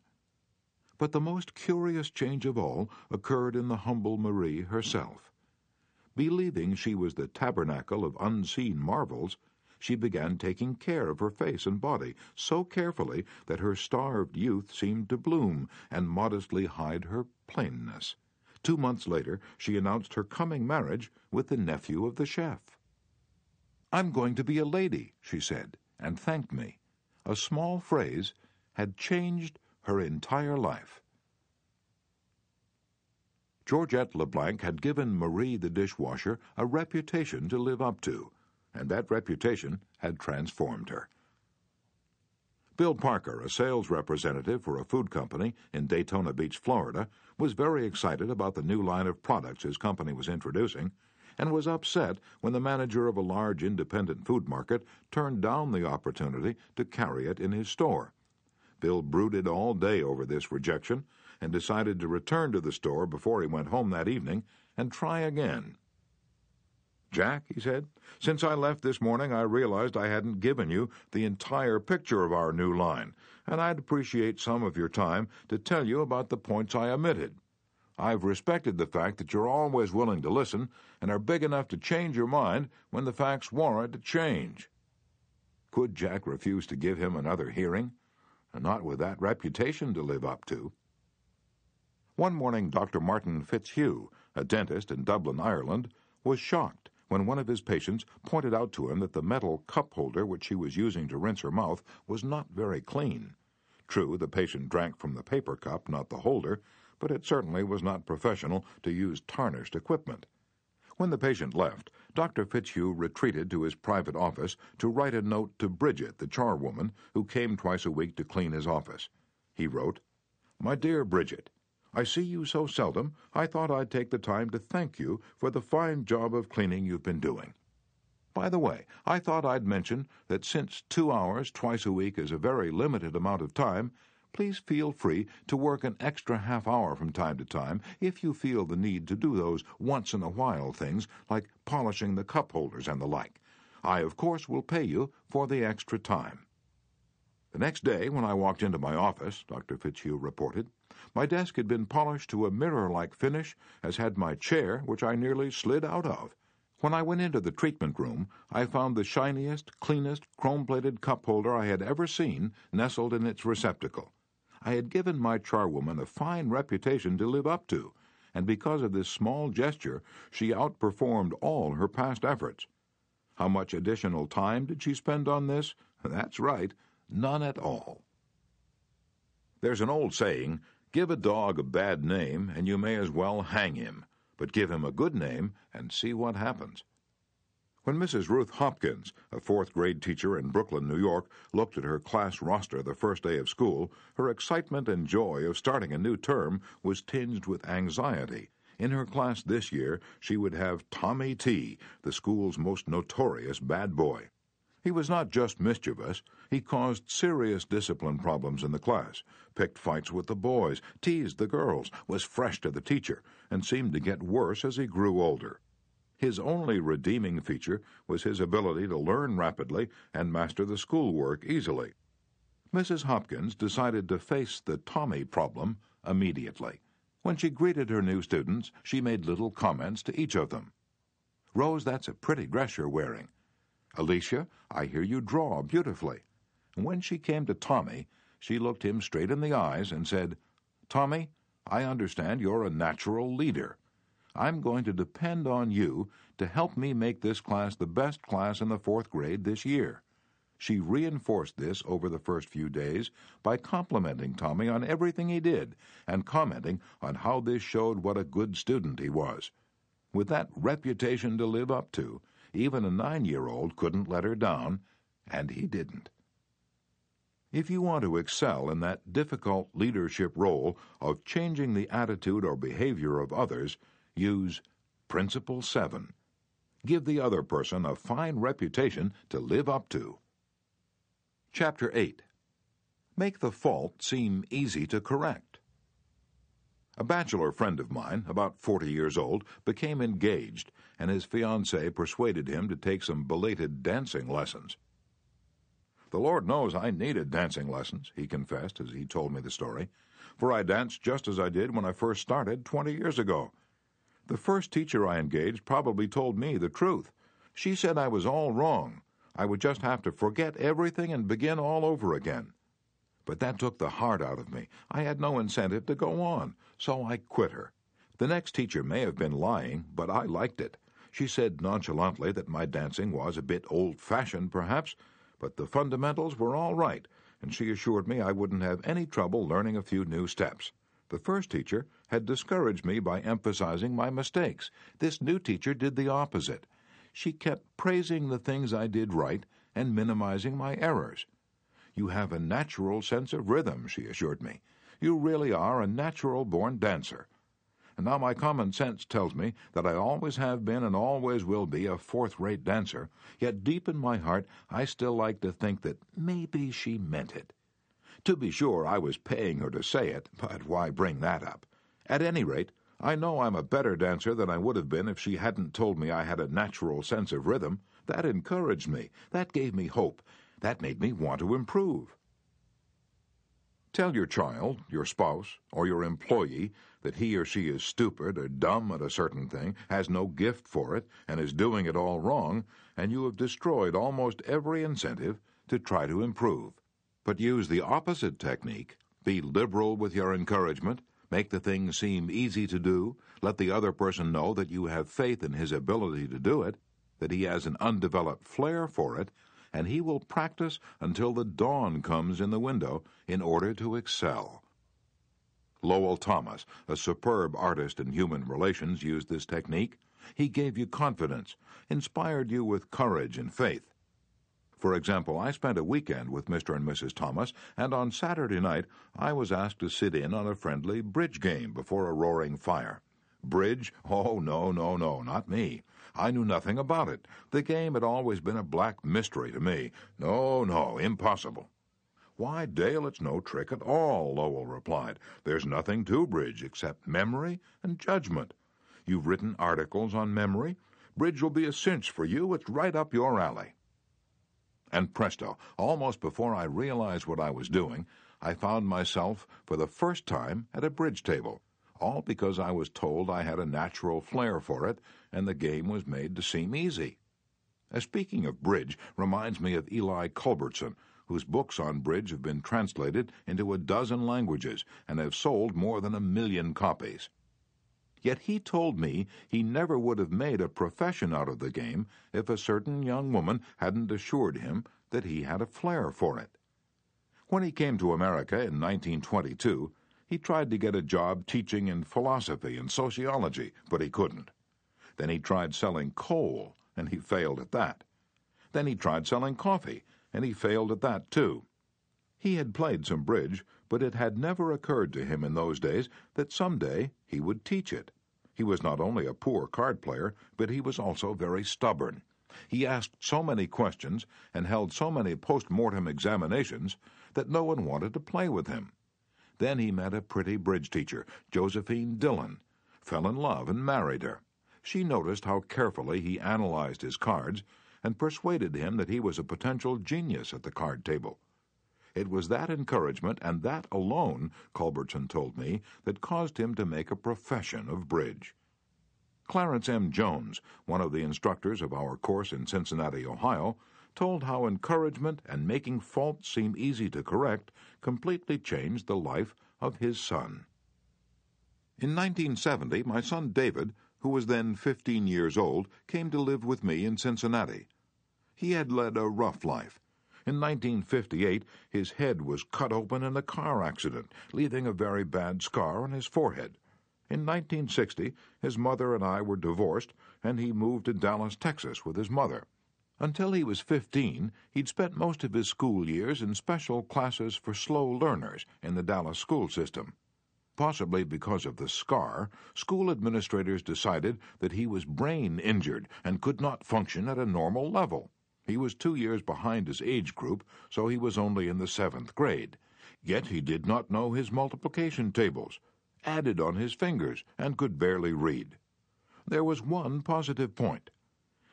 But the most curious change of all occurred in the humble Marie herself. Believing she was the tabernacle of unseen marvels, she began taking care of her face and body so carefully that her starved youth seemed to bloom and modestly hide her plainness. Two months later, she announced her coming marriage with the nephew of the chef. I'm going to be a lady, she said, and thanked me. A small phrase had changed her entire life. Georgette LeBlanc had given Marie the dishwasher a reputation to live up to, and that reputation had transformed her. Bill Parker, a sales representative for a food company in Daytona Beach, Florida, was very excited about the new line of products his company was introducing and was upset when the manager of a large independent food market turned down the opportunity to carry it in his store. Bill brooded all day over this rejection and decided to return to the store before he went home that evening and try again. Jack, he said, since I left this morning I realized I hadn't given you the entire picture of our new line, and I'd appreciate some of your time to tell you about the points I omitted. I've respected the fact that you're always willing to listen and are big enough to change your mind when the facts warrant a change. Could Jack refuse to give him another hearing? Not with that reputation to live up to. One morning, Dr. Martin Fitzhugh, a dentist in Dublin, Ireland, was shocked when one of his patients pointed out to him that the metal cup holder which she was using to rinse her mouth was not very clean. True, the patient drank from the paper cup, not the holder, but it certainly was not professional to use tarnished equipment. When the patient left, Dr. Fitzhugh retreated to his private office to write a note to Bridget, the charwoman, who came twice a week to clean his office. He wrote, My dear Bridget, I see you so seldom, I thought I'd take the time to thank you for the fine job of cleaning you've been doing. By the way, I thought I'd mention that since two hours twice a week is a very limited amount of time, please feel free to work an extra half hour from time to time if you feel the need to do those once in a while things like polishing the cup holders and the like. I, of course, will pay you for the extra time. The next day, when I walked into my office, Dr. Fitzhugh reported, my desk had been polished to a mirror like finish, as had my chair, which I nearly slid out of. When I went into the treatment room, I found the shiniest, cleanest, chrome plated cup holder I had ever seen nestled in its receptacle. I had given my charwoman a fine reputation to live up to, and because of this small gesture, she outperformed all her past efforts. How much additional time did she spend on this? That's right, none at all. There's an old saying give a dog a bad name, and you may as well hang him, but give him a good name and see what happens. When Mrs. Ruth Hopkins, a fourth grade teacher in Brooklyn, New York, looked at her class roster the first day of school, her excitement and joy of starting a new term was tinged with anxiety. In her class this year, she would have Tommy T., the school's most notorious bad boy. He was not just mischievous, he caused serious discipline problems in the class, picked fights with the boys, teased the girls, was fresh to the teacher, and seemed to get worse as he grew older. His only redeeming feature was his ability to learn rapidly and master the schoolwork easily. Mrs. Hopkins decided to face the Tommy problem immediately. When she greeted her new students, she made little comments to each of them. Rose, that's a pretty dress you're wearing. Alicia, I hear you draw beautifully. when she came to Tommy, she looked him straight in the eyes and said, Tommy, I understand you're a natural leader. I'm going to depend on you to help me make this class the best class in the fourth grade this year. She reinforced this over the first few days by complimenting Tommy on everything he did and commenting on how this showed what a good student he was. with that reputation to live up to, even a nine year old couldn't let her down, and he didn't. If you want to excel in that difficult leadership role of changing the attitude or behavior of others, use Principle 7. Give the other person a fine reputation to live up to. Chapter 8 Make the fault seem easy to correct. A bachelor friend of mine, about 40 years old, became engaged, and his fiancée persuaded him to take some belated dancing lessons. The Lord knows I needed dancing lessons, he confessed as he told me the story, for I danced just as I did when I first started twenty years ago. The first teacher I engaged probably told me the truth. She said I was all wrong. I would just have to forget everything and begin all over again. But that took the heart out of me. I had no incentive to go on, so I quit her. The next teacher may have been lying, but I liked it. She said nonchalantly that my dancing was a bit old fashioned, perhaps, but the fundamentals were all right, and she assured me I wouldn't have any trouble learning a few new steps. The first teacher had discouraged me by emphasizing my mistakes. This new teacher did the opposite. She kept praising the things I did right and minimizing my errors. You have a natural sense of rhythm, she assured me. You really are a natural born dancer. And now my common sense tells me that I always have been and always will be a fourth rate dancer, yet deep in my heart I still like to think that maybe she meant it. To be sure, I was paying her to say it, but why bring that up? At any rate, I know I'm a better dancer than I would have been if she hadn't told me I had a natural sense of rhythm. That encouraged me. That gave me hope. That made me want to improve. Tell your child, your spouse, or your employee that he or she is stupid or dumb at a certain thing, has no gift for it, and is doing it all wrong, and you have destroyed almost every incentive to try to improve. But use the opposite technique. Be liberal with your encouragement. Make the thing seem easy to do. Let the other person know that you have faith in his ability to do it, that he has an undeveloped flair for it, and he will practice until the dawn comes in the window in order to excel. Lowell Thomas, a superb artist in human relations, used this technique. He gave you confidence, inspired you with courage and faith. For example, I spent a weekend with Mr. and Mrs. Thomas, and on Saturday night I was asked to sit in on a friendly bridge game before a roaring fire. Bridge? Oh, no, no, no, not me. I knew nothing about it. The game had always been a black mystery to me. No, no, impossible. Why, Dale, it's no trick at all, Lowell replied. There's nothing to bridge except memory and judgment. You've written articles on memory. Bridge will be a cinch for you. It's right up your alley. And presto, almost before I realized what I was doing, I found myself, for the first time, at a bridge table all because I was told I had a natural flair for it, and the game was made to seem easy. As speaking of bridge reminds me of Ely Culbertson, whose books on bridge have been translated into a dozen languages and have sold more than a million copies. Yet he told me he never would have made a profession out of the game if a certain young woman hadn't assured him that he had a flair for it. When he came to America in 1922, he tried to get a job teaching in philosophy and sociology, but he couldn't. Then he tried selling coal, and he failed at that. Then he tried selling coffee, and he failed at that too. He had played some bridge, but it had never occurred to him in those days that some day he would teach it. He was not only a poor card player, but he was also very stubborn. He asked so many questions and held so many post mortem examinations that no one wanted to play with him. Then he met a pretty bridge teacher, Josephine Dillon, fell in love and married her. She noticed how carefully he analyzed his cards and persuaded him that he was a potential genius at the card table. It was that encouragement and that alone, Culbertson told me, that caused him to make a profession of bridge. Clarence M. Jones, one of the instructors of our course in Cincinnati, Ohio, told how encouragement and making faults seem easy to correct completely changed the life of his son. In 1970, my son David, who was then 15 years old, came to live with me in Cincinnati. He had led a rough life. In 1958, his head was cut open in a car accident, leaving a very bad scar on his forehead. In 1960, his mother and I were divorced, and he moved to Dallas, Texas with his mother. Until he was 15, he'd spent most of his school years in special classes for slow learners in the Dallas school system. Possibly because of the scar, school administrators decided that he was brain injured and could not function at a normal level. He was two years behind his age group, so he was only in the seventh grade. Yet he did not know his multiplication tables, added on his fingers, and could barely read. There was one positive point.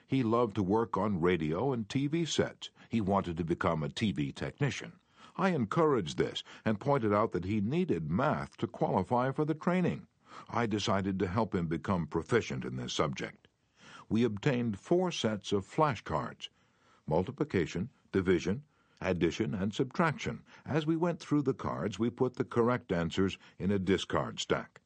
He loved to work on radio and TV sets. He wanted to become a TV technician. I encouraged this and pointed out that he needed math to qualify for the training. I decided to help him become proficient in this subject. We obtained four sets of flashcards multiplication, division, addition, and subtraction. As we went through the cards, we put the correct answers in a discard stack.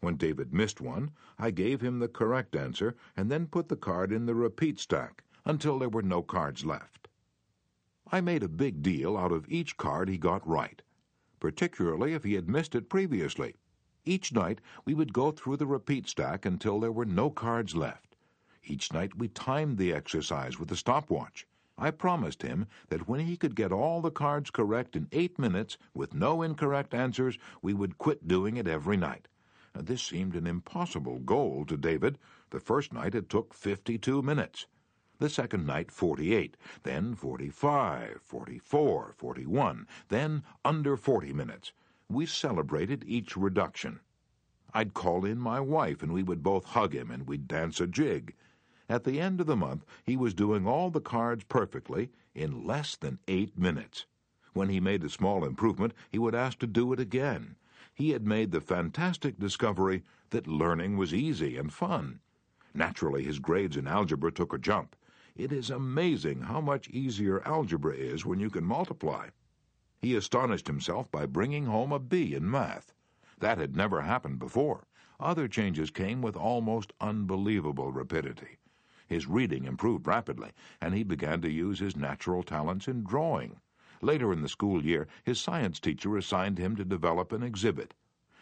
When David missed one, I gave him the correct answer and then put the card in the repeat stack until there were no cards left. I made a big deal out of each card he got right, particularly if he had missed it previously. Each night we would go through the repeat stack until there were no cards left. Each night we timed the exercise with a stopwatch. I promised him that when he could get all the cards correct in eight minutes with no incorrect answers, we would quit doing it every night. Now, this seemed an impossible goal to David. The first night it took 52 minutes. The second night, 48. Then 45, 44, 41. Then under 40 minutes. We celebrated each reduction. I'd call in my wife and we would both hug him and we'd dance a jig. At the end of the month, he was doing all the cards perfectly in less than eight minutes. When he made a small improvement, he would ask to do it again. He had made the fantastic discovery that learning was easy and fun. Naturally, his grades in algebra took a jump. It is amazing how much easier algebra is when you can multiply. He astonished himself by bringing home a B in math. That had never happened before. Other changes came with almost unbelievable rapidity. His reading improved rapidly, and he began to use his natural talents in drawing. Later in the school year, his science teacher assigned him to develop an exhibit.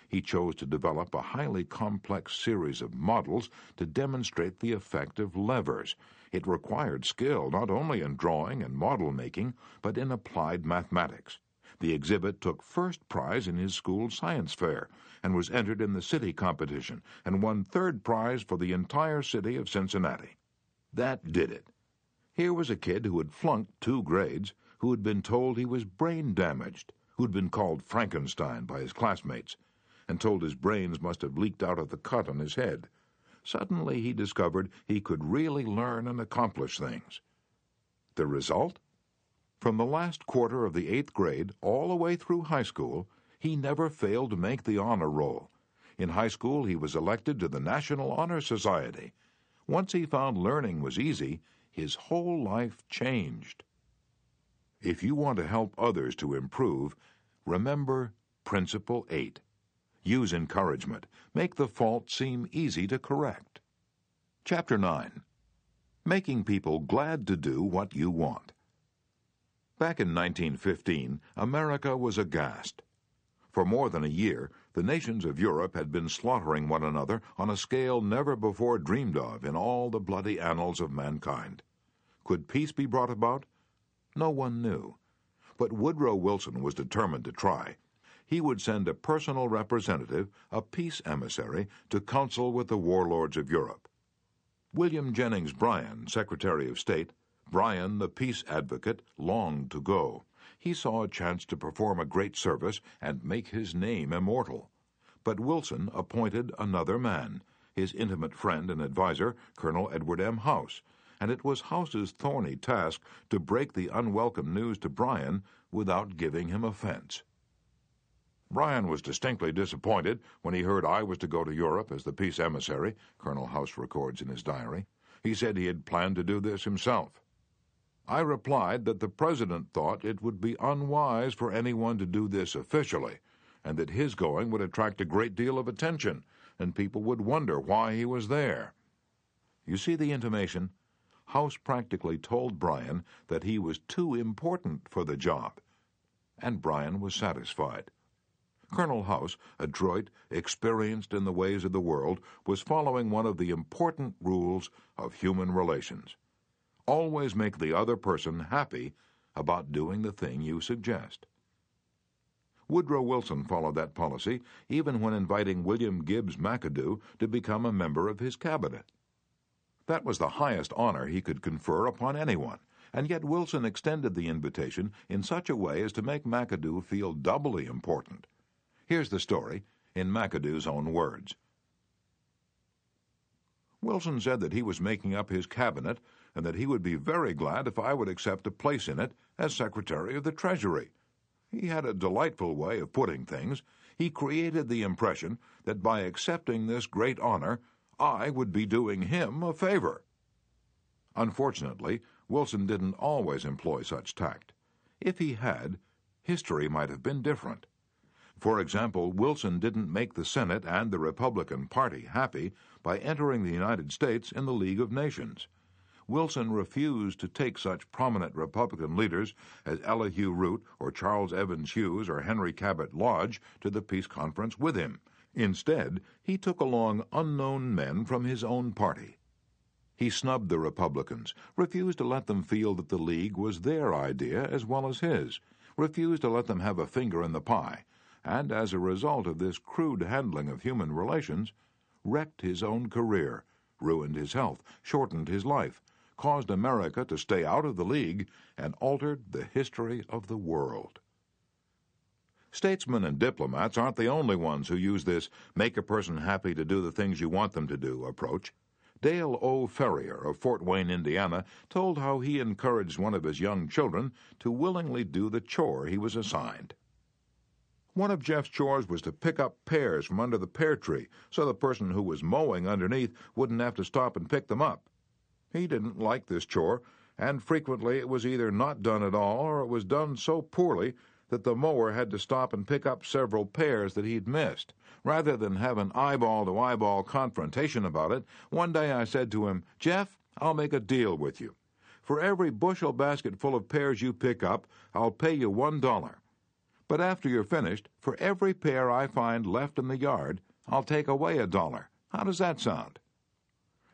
He chose to develop a highly complex series of models to demonstrate the effect of levers. It required skill not only in drawing and model making, but in applied mathematics. The exhibit took first prize in his school science fair and was entered in the city competition and won third prize for the entire city of Cincinnati. That did it. Here was a kid who had flunked two grades, who had been told he was brain damaged, who'd been called Frankenstein by his classmates, and told his brains must have leaked out of the cut on his head. Suddenly he discovered he could really learn and accomplish things. The result? From the last quarter of the eighth grade all the way through high school, he never failed to make the honor roll. In high school, he was elected to the National Honor Society once he found learning was easy, his whole life changed. If you want to help others to improve, remember Principle 8. Use encouragement. Make the fault seem easy to correct. Chapter 9 Making People Glad to Do What You Want. Back in 1915, America was aghast. For more than a year, the nations of Europe had been slaughtering one another on a scale never before dreamed of in all the bloody annals of mankind. Could peace be brought about? No one knew. But Woodrow Wilson was determined to try. He would send a personal representative, a peace emissary, to counsel with the warlords of Europe. William Jennings Bryan, Secretary of State, Bryan, the peace advocate, longed to go he saw a chance to perform a great service and make his name immortal. But Wilson appointed another man, his intimate friend and adviser, Colonel Edward M. House, and it was House's thorny task to break the unwelcome news to Bryan without giving him offense. Bryan was distinctly disappointed when he heard I was to go to Europe as the peace emissary, Colonel House records in his diary. He said he had planned to do this himself. I replied that the President thought it would be unwise for anyone to do this officially, and that his going would attract a great deal of attention, and people would wonder why he was there. You see the intimation? House practically told Bryan that he was too important for the job, and Bryan was satisfied. Colonel House, adroit, experienced in the ways of the world, was following one of the important rules of human relations. Always make the other person happy about doing the thing you suggest. Woodrow Wilson followed that policy even when inviting William Gibbs McAdoo to become a member of his cabinet. That was the highest honor he could confer upon anyone, and yet Wilson extended the invitation in such a way as to make McAdoo feel doubly important. Here's the story in McAdoo's own words. Wilson said that he was making up his cabinet and that he would be very glad if I would accept a place in it as Secretary of the Treasury. He had a delightful way of putting things. He created the impression that by accepting this great honor, I would be doing him a favor. Unfortunately, Wilson didn't always employ such tact. If he had, history might have been different. For example, Wilson didn't make the Senate and the Republican Party happy by entering the United States in the League of Nations. Wilson refused to take such prominent Republican leaders as Elihu Root or Charles Evans Hughes or Henry Cabot Lodge to the peace conference with him. Instead, he took along unknown men from his own party. He snubbed the Republicans, refused to let them feel that the League was their idea as well as his, refused to let them have a finger in the pie, and as a result of this crude handling of human relations, wrecked his own career, ruined his health, shortened his life, caused America to stay out of the League, and altered the history of the world. Statesmen and diplomats aren't the only ones who use this make a person happy to do the things you want them to do approach. Dale O. Ferrier of Fort Wayne, Indiana, told how he encouraged one of his young children to willingly do the chore he was assigned. One of Jeff's chores was to pick up pears from under the pear tree so the person who was mowing underneath wouldn't have to stop and pick them up. He didn't like this chore, and frequently it was either not done at all or it was done so poorly that the mower had to stop and pick up several pears that he'd missed. Rather than have an eyeball to eyeball confrontation about it, one day I said to him, Jeff, I'll make a deal with you. For every bushel basket full of pears you pick up, I'll pay you one dollar. But after you're finished, for every pear I find left in the yard, I'll take away a dollar. How does that sound?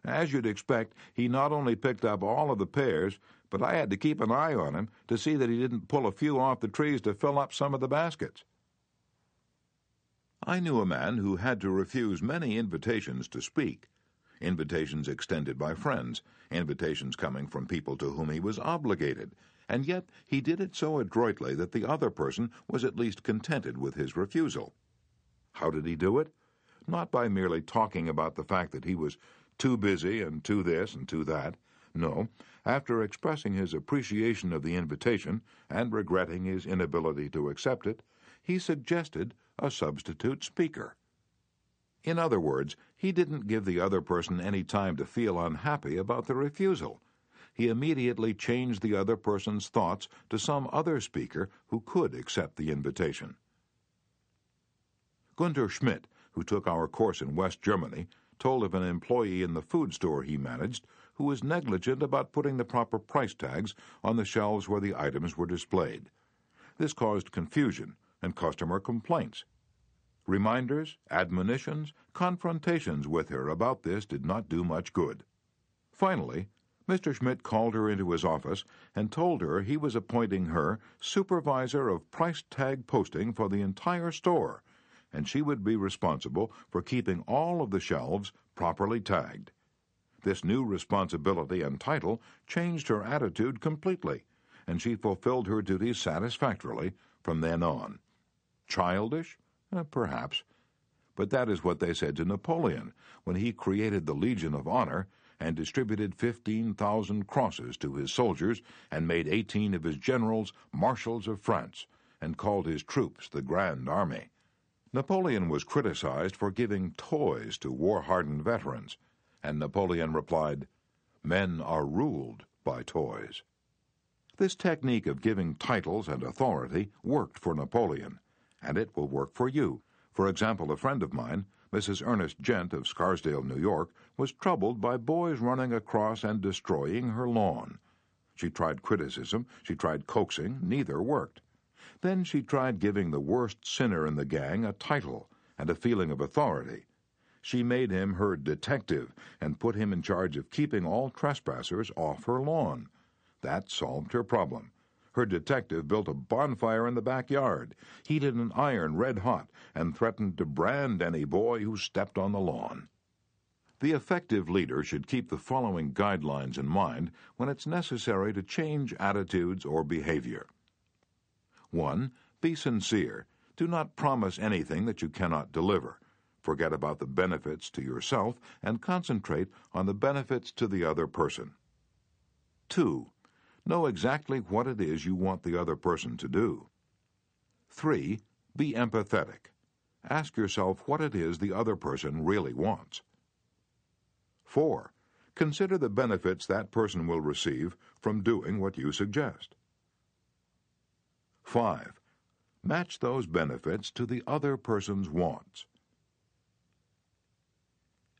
As you'd expect, he not only picked up all of the pears, but I had to keep an eye on him to see that he didn't pull a few off the trees to fill up some of the baskets. I knew a man who had to refuse many invitations to speak, invitations extended by friends, invitations coming from people to whom he was obligated, and yet he did it so adroitly that the other person was at least contented with his refusal. How did he do it? Not by merely talking about the fact that he was too busy and too this and too that. No, after expressing his appreciation of the invitation and regretting his inability to accept it, he suggested a substitute speaker. In other words, he didn't give the other person any time to feel unhappy about the refusal. He immediately changed the other person's thoughts to some other speaker who could accept the invitation. Gunter Schmidt, who took our course in West Germany, told of an employee in the food store he managed who was negligent about putting the proper price tags on the shelves where the items were displayed. This caused confusion and customer complaints. Reminders, admonitions, confrontations with her about this did not do much good. Finally, Mr. Schmidt called her into his office and told her he was appointing her supervisor of price tag posting for the entire store, and she would be responsible for keeping all of the shelves properly tagged. This new responsibility and title changed her attitude completely, and she fulfilled her duties satisfactorily from then on. Childish? Uh, perhaps. But that is what they said to Napoleon when he created the Legion of Honor and distributed 15,000 crosses to his soldiers and made 18 of his generals marshals of France and called his troops the Grand Army. Napoleon was criticized for giving toys to war hardened veterans and Napoleon replied, Men are ruled by toys. This technique of giving titles and authority worked for Napoleon, and it will work for you. For example, a friend of mine, Mrs. Ernest Gent of Scarsdale, New York, was troubled by boys running across and destroying her lawn. She tried criticism, she tried coaxing, neither worked. Then she tried giving the worst sinner in the gang a title and a feeling of authority. She made him her detective and put him in charge of keeping all trespassers off her lawn. That solved her problem. Her detective built a bonfire in the backyard, heated an iron red hot, and threatened to brand any boy who stepped on the lawn. The effective leader should keep the following guidelines in mind when it's necessary to change attitudes or behavior. 1. Be sincere. Do not promise anything that you cannot deliver. Forget about the benefits to yourself and concentrate on the benefits to the other person. 2. Know exactly what it is you want the other person to do. 3. Be empathetic. Ask yourself what it is the other person really wants. 4. Consider the benefits that person will receive from doing what you suggest. 5. Match those benefits to the other person's wants.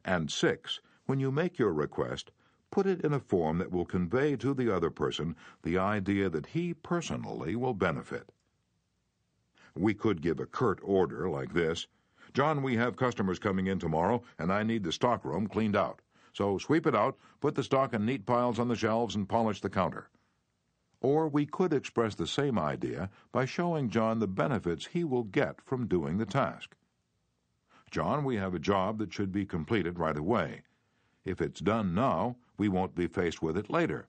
And 6. When you make your request, put it in a form that will convey to the other person the idea that he personally will benefit. We could give a curt order like this John, we have customers coming in tomorrow, and I need the stockroom cleaned out. So sweep it out, put the stock in neat piles on the shelves, and polish the counter. Or we could express the same idea by showing John the benefits he will get from doing the task. John, we have a job that should be completed right away. If it's done now, we won't be faced with it later.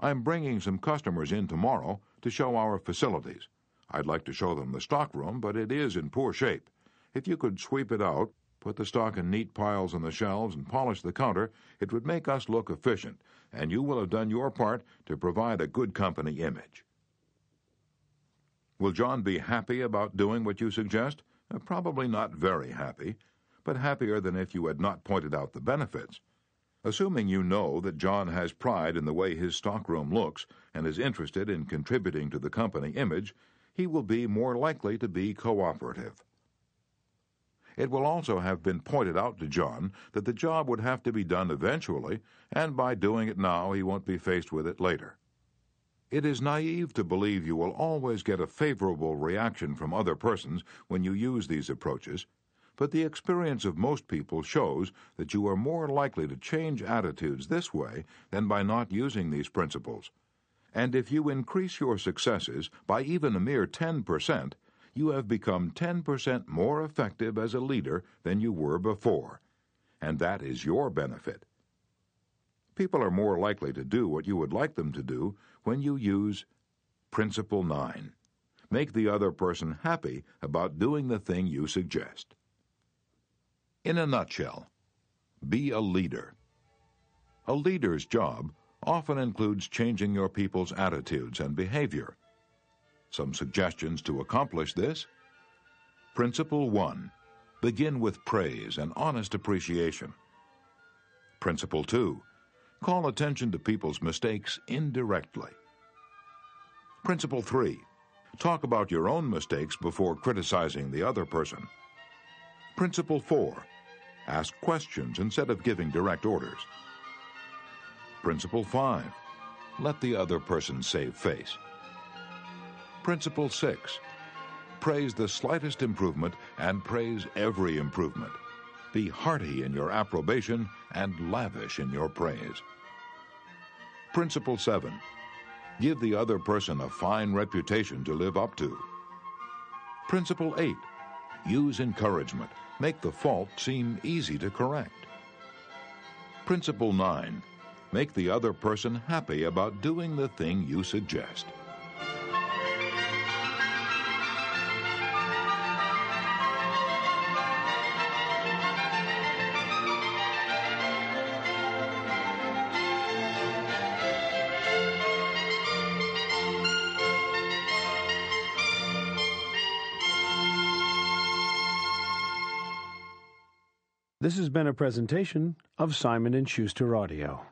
I'm bringing some customers in tomorrow to show our facilities. I'd like to show them the stockroom, but it is in poor shape. If you could sweep it out, put the stock in neat piles on the shelves, and polish the counter, it would make us look efficient, and you will have done your part to provide a good company image. Will John be happy about doing what you suggest? Uh, probably not very happy, but happier than if you had not pointed out the benefits. Assuming you know that John has pride in the way his stockroom looks and is interested in contributing to the company image, he will be more likely to be cooperative. It will also have been pointed out to John that the job would have to be done eventually, and by doing it now he won't be faced with it later. It is naive to believe you will always get a favorable reaction from other persons when you use these approaches, but the experience of most people shows that you are more likely to change attitudes this way than by not using these principles. And if you increase your successes by even a mere 10%, you have become 10% more effective as a leader than you were before, and that is your benefit. People are more likely to do what you would like them to do when you use Principle 9. Make the other person happy about doing the thing you suggest. In a nutshell, be a leader. A leader's job often includes changing your people's attitudes and behavior some suggestions to accomplish this. Principle 1. Begin with praise and honest appreciation. Principle 2. Call attention to people's mistakes indirectly. Principle 3. Talk about your own mistakes before criticizing the other person. Principle 4. Ask questions instead of giving direct orders. Principle 5. Let the other person save face. Principle 6. Praise the slightest improvement and praise every improvement. Be hearty in your approbation and lavish in your praise. Principle 7. Give the other person a fine reputation to live up to. Principle 8. Use encouragement. Make the fault seem easy to correct. Principle 9. Make the other person happy about doing the thing you suggest. This has been a presentation of Simon & Schuster Audio.